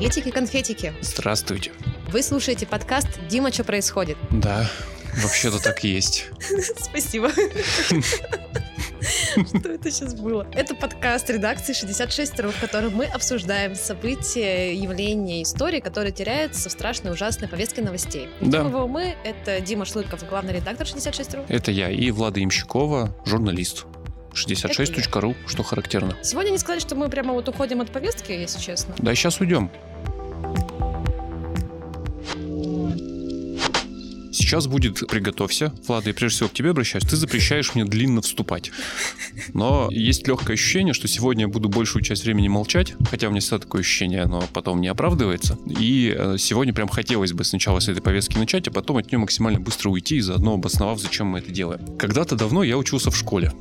Приветики-конфетики. Здравствуйте. Вы слушаете подкаст «Дима, что происходит?» Да, вообще-то так и есть. Спасибо. Что это сейчас было? Это подкаст редакции 66 ру, в котором мы обсуждаем события, явления, истории, которые теряются в страшной, ужасной повестке новостей. Да. Дима мы — это Дима Шлыков, главный редактор 66 ру. Это я и Влада Имщикова, журналист. 66.ru, что характерно. Сегодня не сказать, что мы прямо вот уходим от повестки, если честно. Да, сейчас уйдем. Сейчас будет «Приготовься». Влада, я прежде всего к тебе обращаюсь. Ты запрещаешь мне длинно вступать. Но есть легкое ощущение, что сегодня я буду большую часть времени молчать, хотя у меня всегда такое ощущение, но потом не оправдывается. И э, сегодня прям хотелось бы сначала с этой повестки начать, а потом от нее максимально быстро уйти и заодно обосновав, зачем мы это делаем. Когда-то давно я учился в школе.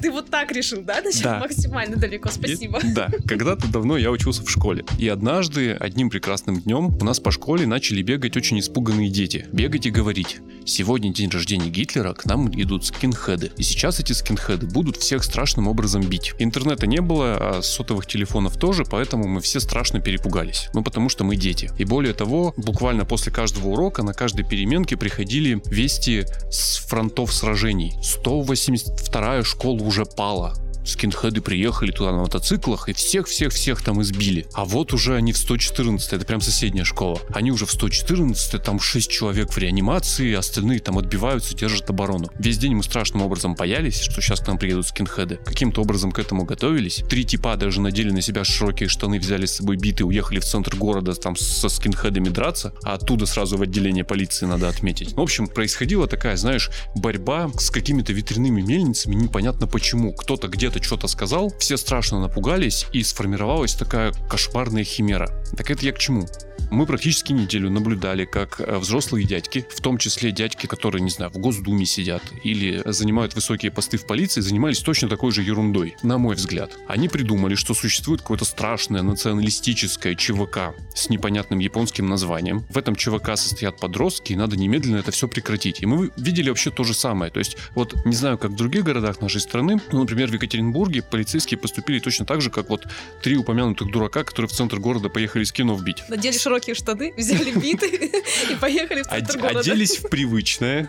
Ты вот так решил, да? Начать Да. максимально далеко. Спасибо. И- да, когда-то давно я учился в школе. И однажды, одним прекрасным днем, у нас по школе начали бегать очень испуганные дети. Бегать и говорить. Сегодня день рождения Гитлера, к нам идут скинхеды. И сейчас эти скинхеды будут всех страшным образом бить. Интернета не было, а сотовых телефонов тоже, поэтому мы все страшно перепугались. Ну, потому что мы дети. И более того, буквально после каждого урока на каждой переменке приходили вести с фронтов сражений. 182-я школа уже пала. Скинхеды приехали туда на мотоциклах и всех-всех-всех там избили. А вот уже они в 114 это прям соседняя школа. Они уже в 114 там 6 человек в реанимации, остальные там отбиваются, держат оборону. Весь день мы страшным образом боялись, что сейчас к нам приедут скинхеды. Каким-то образом к этому готовились. Три типа даже надели на себя широкие штаны, взяли с собой биты, уехали в центр города там со скинхедами драться, а оттуда сразу в отделение полиции надо отметить. В общем, происходила такая, знаешь, борьба с какими-то ветряными мельницами, непонятно почему. Кто-то где-то что-то сказал, все страшно напугались, и сформировалась такая кошмарная химера. Так это я к чему? Мы практически неделю наблюдали, как э, взрослые дядьки, в том числе дядьки, которые, не знаю, в Госдуме сидят или занимают высокие посты в полиции, занимались точно такой же ерундой, на мой взгляд. Они придумали, что существует какое-то страшное националистическое ЧВК с непонятным японским названием. В этом ЧВК состоят подростки, и надо немедленно это все прекратить. И мы видели вообще то же самое. То есть, вот не знаю, как в других городах нашей страны, ну, например, в Екатеринбурге полицейские поступили точно так же, как вот три упомянутых дурака, которые в центр города поехали скинов бить. Надели широкие штаны, взяли биты и поехали в центр Од- города. оделись в привычное,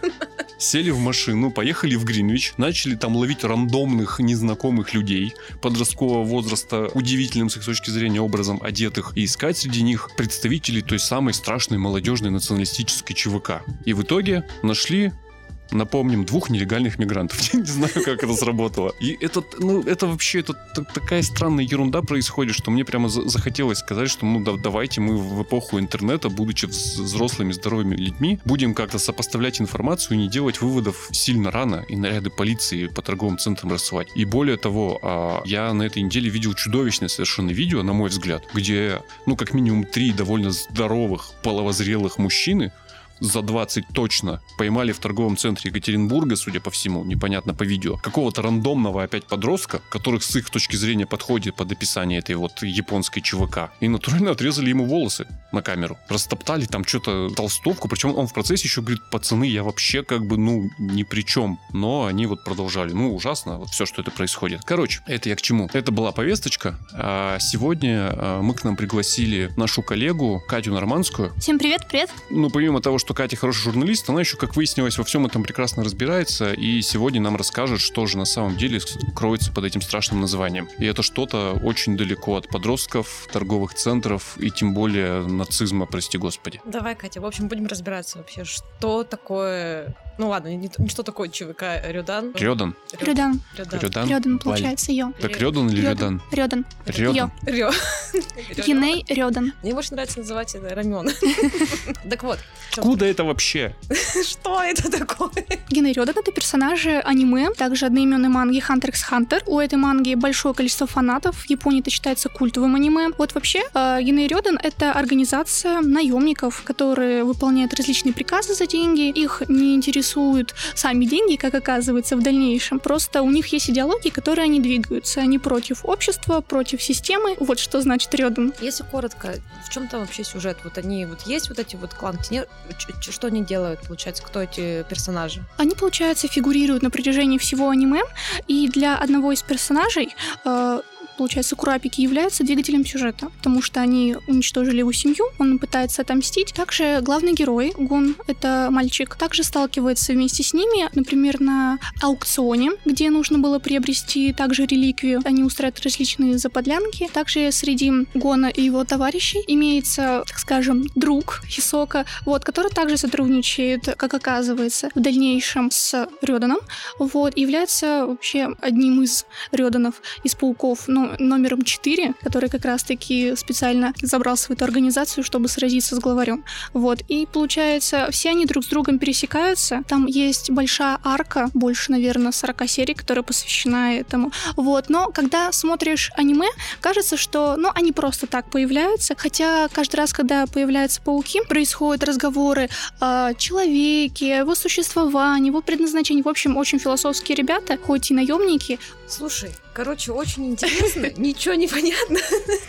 сели в машину, поехали в Гринвич, начали там ловить рандомных незнакомых людей подросткового возраста, удивительным с их точки зрения образом одетых, и искать среди них представителей той самой страшной молодежной националистической ЧВК. И в итоге нашли Напомним, двух нелегальных мигрантов. Я не знаю, как это сработало. И это, ну, это вообще это такая странная ерунда происходит, что мне прямо за- захотелось сказать, что ну да- давайте мы в эпоху интернета, будучи вз- взрослыми здоровыми людьми, будем как-то сопоставлять информацию и не делать выводов сильно рано и наряды полиции по торговым центрам рассылать. И более того, а, я на этой неделе видел чудовищное совершенно видео, на мой взгляд, где, ну, как минимум три довольно здоровых, половозрелых мужчины за 20 точно поймали в торговом центре Екатеринбурга, судя по всему, непонятно по видео, какого-то рандомного опять подростка, которых с их точки зрения подходит под описание этой вот японской ЧВК, и натурально отрезали ему волосы на камеру. Растоптали там что-то толстовку, причем он в процессе еще говорит, пацаны, я вообще как бы, ну, ни при чем. Но они вот продолжали. Ну, ужасно, вот все, что это происходит. Короче, это я к чему? Это была повесточка. А сегодня а, мы к нам пригласили нашу коллегу Катю Нормандскую, Всем привет, привет. ну, помимо того, что Катя хороший журналист, она еще, как выяснилось, во всем этом прекрасно разбирается, и сегодня нам расскажет, что же на самом деле кроется под этим страшным названием. И это что-то очень далеко от подростков, торговых центров и тем более нацизма, прости господи. Давай, Катя, в общем, будем разбираться вообще, что такое... Ну ладно, не, не что такое ЧВК Рюдан. Рёдан. Рёдан. Рюдан. Рёдан. Рёдан, получается, ё. Так Рёдан или Рёдан? Рёдан. Рёдан. Рё. Геней Рёдан. Мне больше нравится называть это рамен. Так вот. Откуда это вообще? Что это такое? Геней Рёдан — это персонажи аниме, также одноименной манги Hunter x Hunter. У этой манги большое количество фанатов. В Японии это считается культовым аниме. Вот вообще, э, Геней Рёдан — это организация наемников, которые выполняют различные приказы за деньги. Их не интересуют сами деньги, как оказывается в дальнейшем. Просто у них есть идеологии, которые они двигаются. Они против общества, против системы. Вот что значит Рёдан. Если коротко, в чем там вообще сюжет? Вот они вот есть вот эти вот клан Тенер, что они делают, получается, кто эти персонажи? Они, получается, фигурируют на протяжении всего аниме, и для одного из персонажей э, получается, Курапики являются двигателем сюжета, потому что они уничтожили его семью, он пытается отомстить. Также главный герой, Гон, это мальчик, также сталкивается вместе с ними, например, на аукционе, где нужно было приобрести также реликвию. Они устраивают различные заподлянки. Также среди Гона и его товарищей имеется, так скажем, друг Хисока, вот, который также сотрудничает, как оказывается, в дальнейшем с Рёданом, вот, является вообще одним из Рёданов, из пауков, номером 4, который как раз-таки специально забрался в эту организацию, чтобы сразиться с главарем. Вот, и получается, все они друг с другом пересекаются. Там есть большая арка, больше, наверное, 40 серий, которая посвящена этому. Вот, но когда смотришь аниме, кажется, что, ну, они просто так появляются, хотя каждый раз, когда появляются пауки, происходят разговоры о человеке, его существовании, его предназначении. В общем, очень философские ребята, хоть и наемники. Слушай, Короче, очень интересно, ничего не понятно.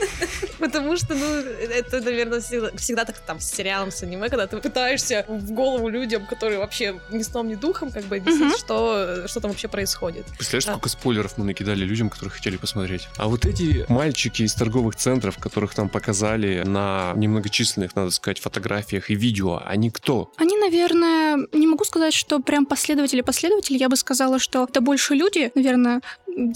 Потому что, ну, это, наверное, всегда, всегда так там с сериалом, с аниме, когда ты пытаешься в голову людям, которые вообще ни сном, ни духом, как бы объяснить, что, что там вообще происходит. Представляешь, а. сколько спойлеров мы накидали людям, которые хотели посмотреть. А вот эти мальчики из торговых центров, которых там показали на немногочисленных, надо сказать, фотографиях и видео, они кто? Они, наверное, не могу сказать, что прям последователи-последователи, я бы сказала, что это больше люди, наверное,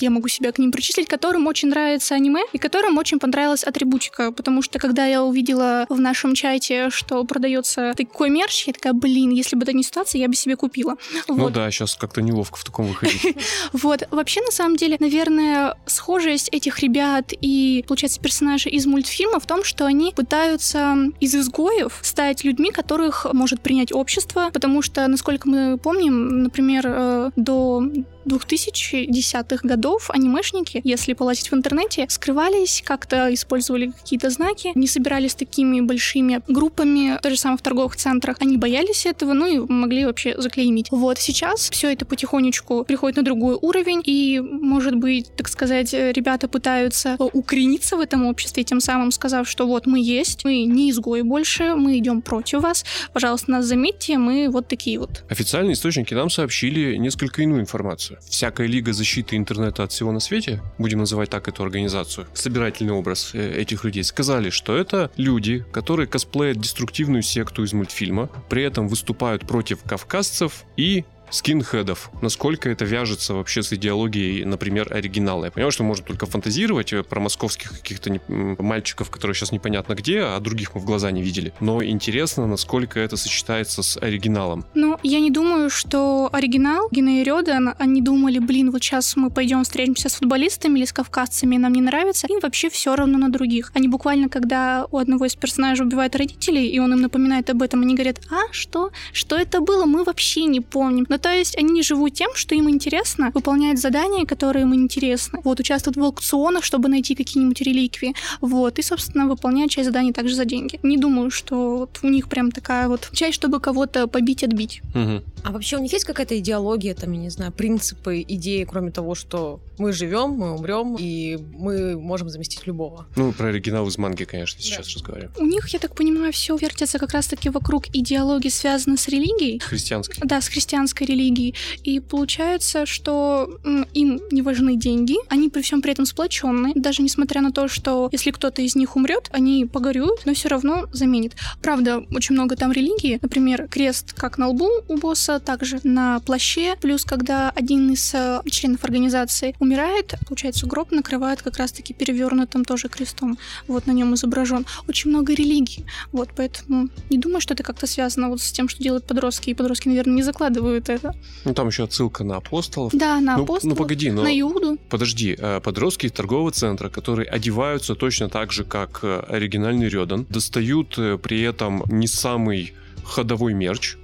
я могу себя к ним причислить, которым очень нравится аниме и которым очень понравилась атрибутика, потому что когда я увидела в нашем чате, что продается такой мерч, я такая, блин, если бы это не ситуация, я бы себе купила. Ну вот. да, сейчас как-то неловко в таком выходить. Вот, вообще, на самом деле, наверное, схожесть этих ребят и, получается, персонажей из мультфильма в том, что они пытаются из изгоев стать людьми, которых может принять общество, потому что, насколько мы помним, например, э, до 2010-х годов анимешники, если полазить в интернете, скрывались, как-то использовали какие-то знаки, не собирались такими большими группами, то же самое в торговых центрах. Они боялись этого, ну и могли вообще заклеймить. Вот сейчас все это потихонечку приходит на другой уровень, и, может быть, так сказать, ребята пытаются укорениться в этом обществе, тем самым сказав, что вот мы есть, мы не изгои больше, мы идем против вас, пожалуйста, нас заметьте, мы вот такие вот. Официальные источники нам сообщили несколько иную информацию организацию. Всякая лига защиты интернета от всего на свете, будем называть так эту организацию, собирательный образ э, этих людей, сказали, что это люди, которые косплеят деструктивную секту из мультфильма, при этом выступают против кавказцев и скинхедов. Насколько это вяжется вообще с идеологией, например, оригинала. Я понимаю, что можно только фантазировать э, про московских каких-то не... мальчиков, которые сейчас непонятно где, а других мы в глаза не видели. Но интересно, насколько это сочетается с оригиналом. Ну, я не думаю, что оригинал Гена и Рёдан, они думали, блин, вот сейчас мы пойдем встретимся с футболистами или с кавказцами, нам не нравится. Им вообще все равно на других. Они буквально, когда у одного из персонажей убивают родителей, и он им напоминает об этом, они говорят, а, что? Что это было? Мы вообще не помним. Но то есть они живут тем, что им интересно, выполняют задания, которые им интересны. Вот, участвуют в аукционах, чтобы найти какие-нибудь реликвии. Вот, и, собственно, выполняют часть заданий также за деньги. Не думаю, что вот у них прям такая вот часть, чтобы кого-то побить, отбить. Угу. А вообще у них есть какая-то идеология, там, я не знаю, принципы, идеи, кроме того, что мы живем, мы умрем, и мы можем заместить любого? Ну, про оригинал из манги, конечно, сейчас да. разговариваем. У них, я так понимаю, все вертится как раз-таки вокруг идеологии, связанной с религией. Христианской. Да, с христианской религией. И получается, что им не важны деньги, они при всем при этом сплоченные, даже несмотря на то, что если кто-то из них умрет, они погорюют, но все равно заменит. Правда, очень много там религии, например, крест как на лбу у босса, также на плаще, плюс когда один из э, членов организации умирает, получается, гроб накрывает как раз-таки перевернутым тоже крестом, вот на нем изображен. Очень много религий, вот, поэтому не думаю, что это как-то связано вот с тем, что делают подростки, и подростки, наверное, не закладывают это. Ну, там еще отсылка на апостолов. Да, на ну, апостолов, ну, погоди, но... на Иуду. Подожди, э, подростки из торгового центра, которые одеваются точно так же, как э, оригинальный Рёдан, достают при этом не самый ходовой мерч,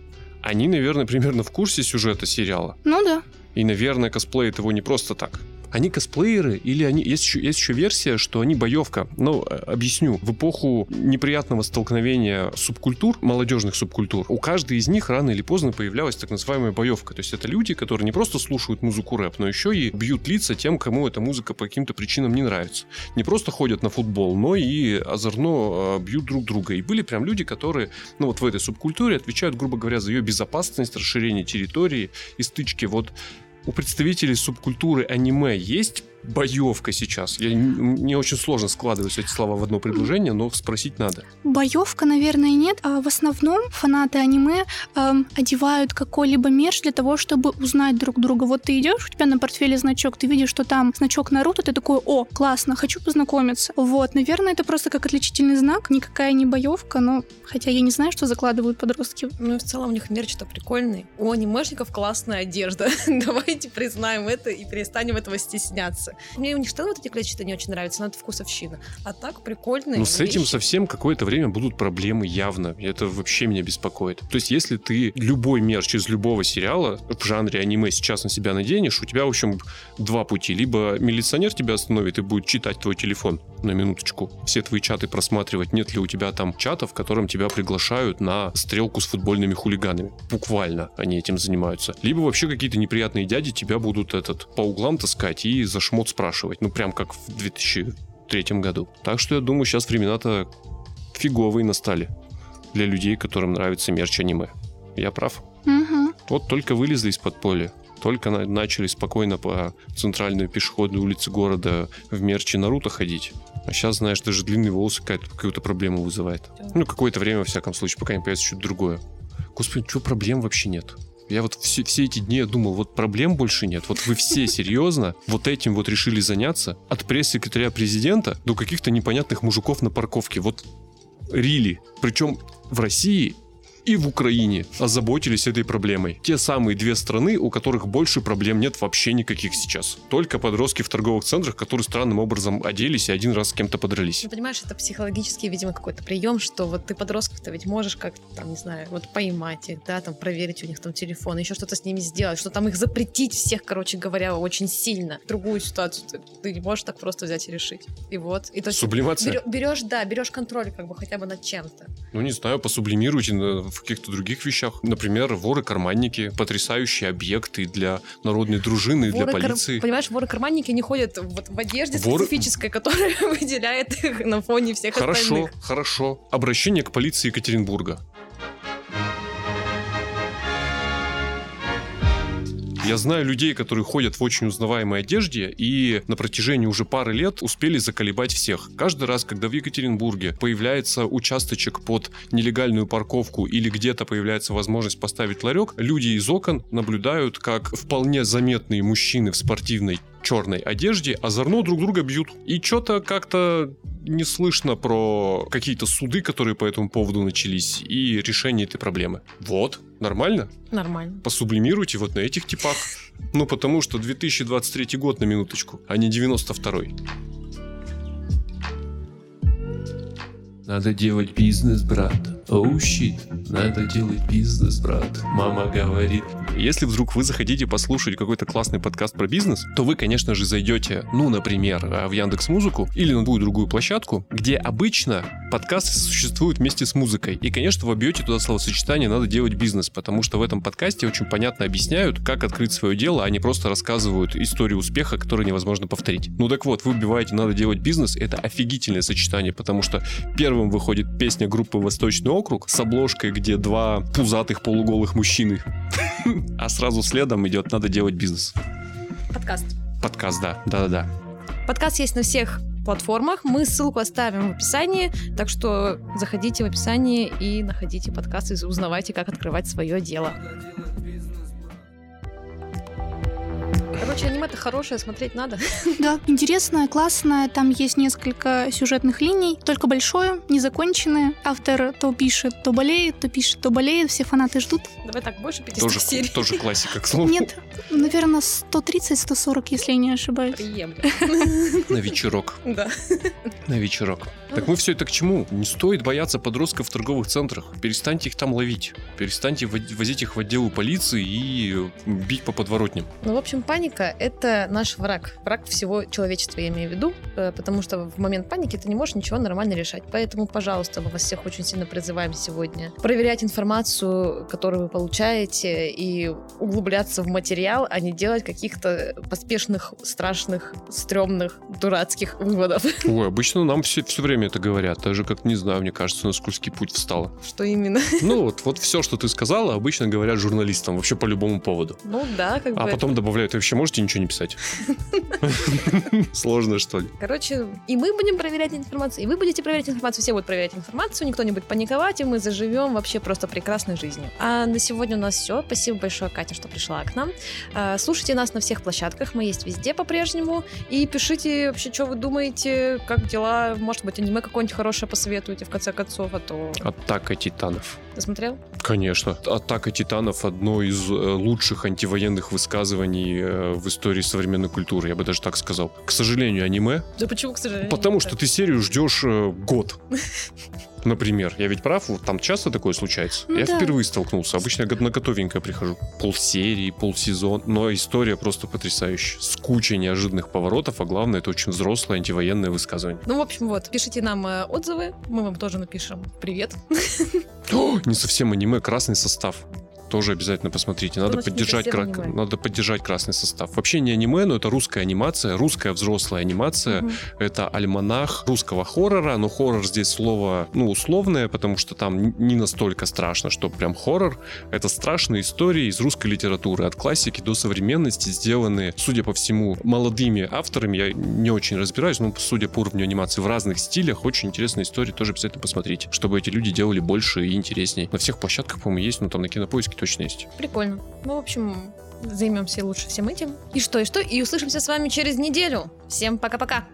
они, наверное, примерно в курсе сюжета сериала. Ну да. И, наверное, косплеят его не просто так они косплееры или они есть еще, есть еще версия, что они боевка. Ну, э, объясню. В эпоху неприятного столкновения субкультур, молодежных субкультур, у каждой из них рано или поздно появлялась так называемая боевка. То есть это люди, которые не просто слушают музыку рэп, но еще и бьют лица тем, кому эта музыка по каким-то причинам не нравится. Не просто ходят на футбол, но и озорно э, бьют друг друга. И были прям люди, которые, ну вот в этой субкультуре отвечают, грубо говоря, за ее безопасность, расширение территории и стычки. Вот у представителей субкультуры аниме есть боевка сейчас? Я, мне очень сложно складывать эти слова в одно предложение, но спросить надо. Боевка, наверное, нет. А в основном фанаты аниме эм, одевают какой-либо мерч для того, чтобы узнать друг друга. Вот ты идешь, у тебя на портфеле значок, ты видишь, что там значок Наруто, ты такой, о, классно, хочу познакомиться. Вот, наверное, это просто как отличительный знак, никакая не боевка, но хотя я не знаю, что закладывают подростки. Ну и в целом у них мерч-то прикольный. У анимешников классная одежда. Давайте признаем это и перестанем этого стесняться. Мне у них что вот эти клетчатые не очень нравятся, но это вкусовщина. А так прикольные Ну с этим совсем какое-то время будут проблемы явно. Это вообще меня беспокоит. То есть если ты любой мерч из любого сериала в жанре аниме сейчас на себя наденешь, у тебя, в общем, два пути. Либо милиционер тебя остановит и будет читать твой телефон на минуточку, все твои чаты просматривать, нет ли у тебя там чата, в котором тебя приглашают на стрелку с футбольными хулиганами. Буквально они этим занимаются. Либо вообще какие-то неприятные дяди тебя будут этот по углам таскать и за шмот спрашивать. Ну, прям как в 2003 году. Так что я думаю, сейчас времена-то фиговые настали для людей, которым нравится мерч аниме. Я прав? Угу. Вот только вылезли из подполья, только на- начали спокойно по центральной пешеходной улице города в мерче Наруто ходить. А сейчас, знаешь, даже длинные волосы какая-то, какую-то проблему вызывает. Ну, какое-то время, во всяком случае, пока не появится что-то другое. Господи, что проблем вообще нет? Я вот все, все эти дни думал, вот проблем больше нет. Вот вы все серьезно вот этим вот решили заняться? От пресс-секретаря президента до каких-то непонятных мужиков на парковке. Вот рили. Причем в России и в Украине озаботились этой проблемой. Те самые две страны, у которых больше проблем нет вообще никаких сейчас. Только подростки в торговых центрах, которые странным образом оделись и один раз с кем-то подрались. Ну, понимаешь, это психологический, видимо, какой-то прием, что вот ты подростков-то ведь можешь как-то, там, не знаю, вот поймать их, да, там, проверить у них там телефон, еще что-то с ними сделать, что там их запретить всех, короче говоря, очень сильно. Другую ситуацию ты, ты не можешь так просто взять и решить. И вот. И то Сублимация? берешь, да, берешь контроль как бы хотя бы над чем-то. Ну, не знаю, посублимируйте на- в каких-то других вещах. Например, воры-карманники, потрясающие объекты для народной дружины и для полиции. Понимаешь, воры-карманники не ходят вот в одежде Воры- специфической, которая выделяет их на фоне всех Хорошо, остальных. хорошо. Обращение к полиции Екатеринбурга. Я знаю людей, которые ходят в очень узнаваемой одежде и на протяжении уже пары лет успели заколебать всех. Каждый раз, когда в Екатеринбурге появляется участочек под нелегальную парковку или где-то появляется возможность поставить ларек, люди из окон наблюдают, как вполне заметные мужчины в спортивной черной одежде озорно друг друга бьют. И что-то как-то не слышно про какие-то суды, которые по этому поводу начались, и решение этой проблемы. Вот, нормально? Нормально. Посублимируйте вот на этих типах. Ну, потому что 2023 год на минуточку, а не 92-й. Надо делать бизнес, брат. Оу, щит. Надо делать бизнес, брат. Мама говорит. Если вдруг вы захотите послушать какой-то классный подкаст про бизнес, то вы, конечно же, зайдете, ну, например, в Яндекс Музыку или на любую другую площадку, где обычно подкасты существуют вместе с музыкой. И, конечно, вы бьете туда словосочетание «надо делать бизнес», потому что в этом подкасте очень понятно объясняют, как открыть свое дело, а не просто рассказывают историю успеха, которую невозможно повторить. Ну так вот, вы вбиваете «надо делать бизнес», это офигительное сочетание, потому что первым выходит песня группы «Восточный округ» с обложкой, где два пузатых полуголых мужчины. А сразу следом идет «надо делать бизнес». Подкаст. Подкаст, да, да-да-да. Подкаст есть на всех платформах. Мы ссылку оставим в описании, так что заходите в описание и находите подкаст и узнавайте, как открывать свое дело. Короче, аниме-то хорошее, смотреть надо. Да, интересное, классное. Там есть несколько сюжетных линий, только большое, незаконченное. Автор то пишет, то болеет, то пишет, то болеет. Все фанаты ждут. Давай так, больше 500 Тоже, серий. тоже классика, к слову. Нет, наверное, 130-140, если я не ошибаюсь. Приемлемо. На вечерок. Да. На вечерок. Так мы все это к чему? Не стоит бояться подростков в торговых центрах. Перестаньте их там ловить. Перестаньте во- возить их в отделы полиции и бить по подворотням. Ну, в общем, паника — это наш враг. Враг всего человечества, я имею в виду, э, потому что в момент паники ты не можешь ничего нормально решать. Поэтому, пожалуйста, мы вас всех очень сильно призываем сегодня проверять информацию, которую вы получаете, и углубляться в материал, а не делать каких-то поспешных, страшных, стрёмных, дурацких выводов. Ой, обычно нам все, все время это говорят. Даже как, не знаю, мне кажется, на скользкий путь встала. Что именно? Ну вот, вот все, что ты сказала, обычно говорят журналистам, вообще по любому поводу. Ну да, как бы... А это- потом добавляют, вы вообще можете можете ничего не писать. Сложно, что ли? Короче, и мы будем проверять информацию, и вы будете проверять информацию, все будут проверять информацию, никто не будет паниковать, и мы заживем вообще просто прекрасной жизнью. А на сегодня у нас все. Спасибо большое, Катя, что пришла к нам. А, слушайте нас на всех площадках, мы есть везде по-прежнему. И пишите вообще, что вы думаете, как дела. Может быть, аниме какое-нибудь хорошее посоветуете, в конце концов, а то... Атака титанов. Ты смотрел? Конечно. Атака титанов одно из э, лучших антивоенных высказываний э, в истории современной культуры, я бы даже так сказал. К сожалению, аниме. Да почему, к сожалению? Потому что ты серию ждешь э, год. Например, я ведь прав, вот там часто такое случается. Ну я да. впервые столкнулся. Обычно я на готовенькое прихожу. Полсерии, полсезон. Но история просто потрясающая. С кучей неожиданных поворотов, а главное, это очень взрослое антивоенное высказывание. Ну, в общем, вот, пишите нам э, отзывы, мы вам тоже напишем привет. О, не совсем аниме, красный состав. Тоже обязательно посмотрите. Надо поддержать, кра- аниме? надо поддержать красный состав. Вообще не аниме, но это русская анимация, русская взрослая анимация. Мгм. Это альманах русского хоррора, но хоррор здесь слово, ну, условное, потому что там не настолько страшно, что прям хоррор. Это страшные истории из русской литературы, от классики до современности, сделанные, судя по всему, молодыми авторами. Я не очень разбираюсь, но судя по уровню анимации в разных стилях, очень интересные истории, тоже обязательно посмотрите, чтобы эти люди делали больше и интереснее. На всех площадках, по-моему, есть, но там на кинопоиске точно есть. Прикольно. Ну, в общем, займемся лучше всем этим. И что, и что? И услышимся с вами через неделю. Всем пока-пока.